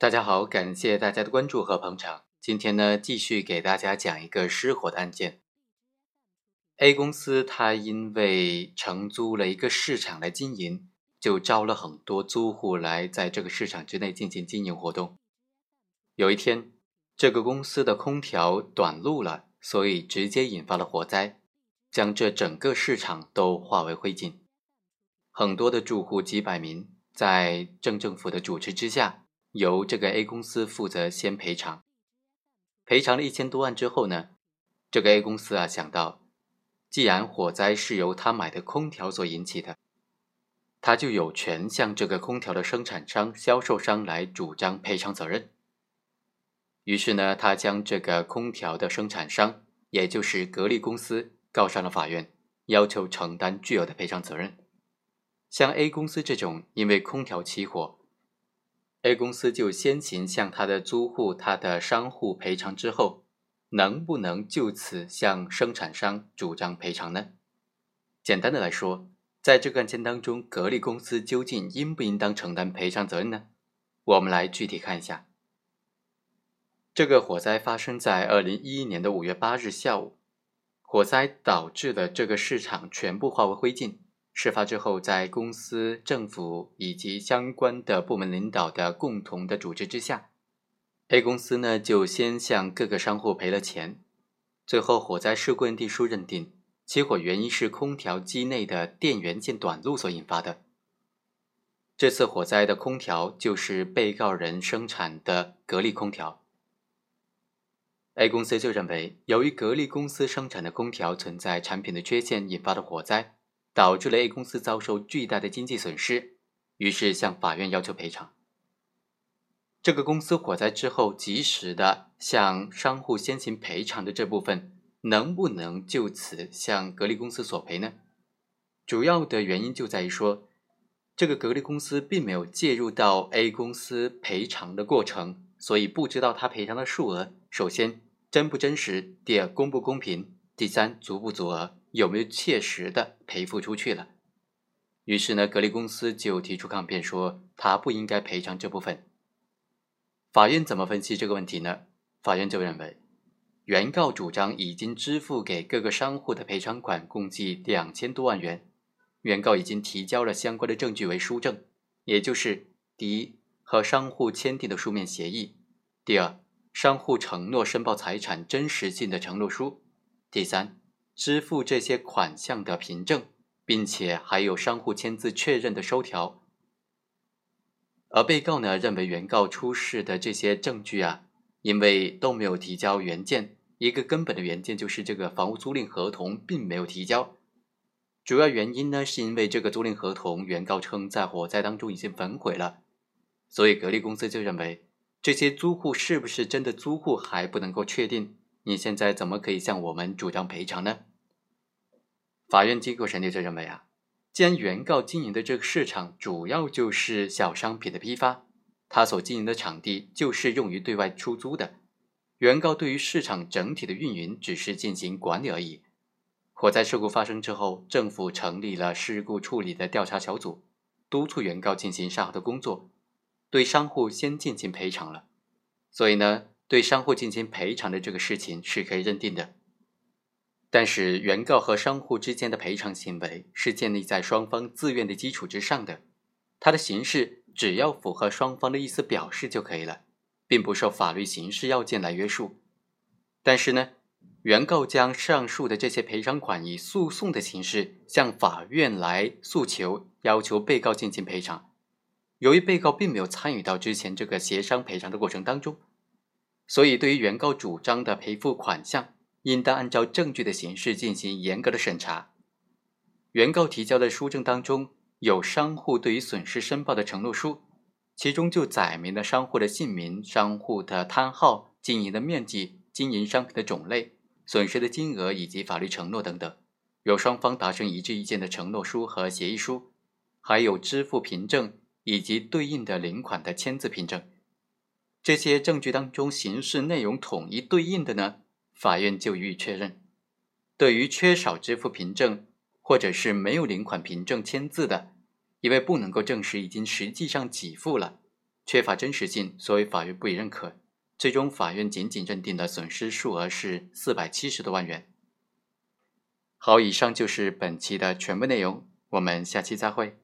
大家好，感谢大家的关注和捧场。今天呢，继续给大家讲一个失火的案件。A 公司它因为承租了一个市场来经营，就招了很多租户来在这个市场之内进行经营活动。有一天，这个公司的空调短路了，所以直接引发了火灾，将这整个市场都化为灰烬。很多的住户几百名，在镇政府的主持之下。由这个 A 公司负责先赔偿，赔偿了一千多万之后呢，这个 A 公司啊想到，既然火灾是由他买的空调所引起的，他就有权向这个空调的生产商、销售商来主张赔偿责任。于是呢，他将这个空调的生产商，也就是格力公司告上了法院，要求承担具有的赔偿责任。像 A 公司这种因为空调起火，A 公司就先行向他的租户、他的商户赔偿之后，能不能就此向生产商主张赔偿呢？简单的来说，在这个案件当中，格力公司究竟应不应当承担赔偿责任呢？我们来具体看一下。这个火灾发生在二零一一年的五月八日下午，火灾导致的这个市场全部化为灰烬。事发之后，在公司、政府以及相关的部门领导的共同的组织之下，A 公司呢就先向各个商户赔了钱。最后，火灾事故认定书认定，起火原因是空调机内的电源线短路所引发的。这次火灾的空调就是被告人生产的格力空调。A 公司就认为，由于格力公司生产的空调存在产品的缺陷，引发的火灾。导致了 A 公司遭受巨大的经济损失，于是向法院要求赔偿。这个公司火灾之后及时的向商户先行赔偿的这部分，能不能就此向格力公司索赔呢？主要的原因就在于说，这个格力公司并没有介入到 A 公司赔偿的过程，所以不知道他赔偿的数额，首先真不真实，第二公不公平，第三足不足额。有没有切实的赔付出去了？于是呢，格力公司就提出抗辩，说他不应该赔偿这部分。法院怎么分析这个问题呢？法院就认为，原告主张已经支付给各个商户的赔偿款共计两千多万元，原告已经提交了相关的证据为书证，也就是第一，和商户签订的书面协议；第二，商户承诺申报财产真实性的承诺书；第三。支付这些款项的凭证，并且还有商户签字确认的收条。而被告呢认为原告出示的这些证据啊，因为都没有提交原件，一个根本的原件就是这个房屋租赁合同并没有提交。主要原因呢是因为这个租赁合同，原告称在火灾当中已经焚毁了，所以格力公司就认为这些租户是不是真的租户还不能够确定。你现在怎么可以向我们主张赔偿呢？法院经过审理就认为啊，既然原告经营的这个市场主要就是小商品的批发，他所经营的场地就是用于对外出租的，原告对于市场整体的运营只是进行管理而已。火灾事故发生之后，政府成立了事故处理的调查小组，督促原告进行善后的工作，对商户先进行赔偿了。所以呢，对商户进行赔偿的这个事情是可以认定的。但是，原告和商户之间的赔偿行为是建立在双方自愿的基础之上的，它的形式只要符合双方的意思表示就可以了，并不受法律形式要件来约束。但是呢，原告将上述的这些赔偿款以诉讼的形式向法院来诉求，要求被告进行赔偿。由于被告并没有参与到之前这个协商赔偿的过程当中，所以对于原告主张的赔付款项。应当按照证据的形式进行严格的审查。原告提交的书证当中有商户对于损失申报的承诺书，其中就载明了商户的姓名、商户的摊号、经营的面积、经营商品的种类、损失的金额以及法律承诺等等，有双方达成一致意见的承诺书和协议书，还有支付凭证以及对应的领款的签字凭证。这些证据当中形式内容统一对应的呢？法院就予以确认。对于缺少支付凭证，或者是没有领款凭证签字的，因为不能够证实已经实际上给付了，缺乏真实性，所以法院不予认可。最终，法院仅仅认定的损失数额是四百七十多万元。好，以上就是本期的全部内容，我们下期再会。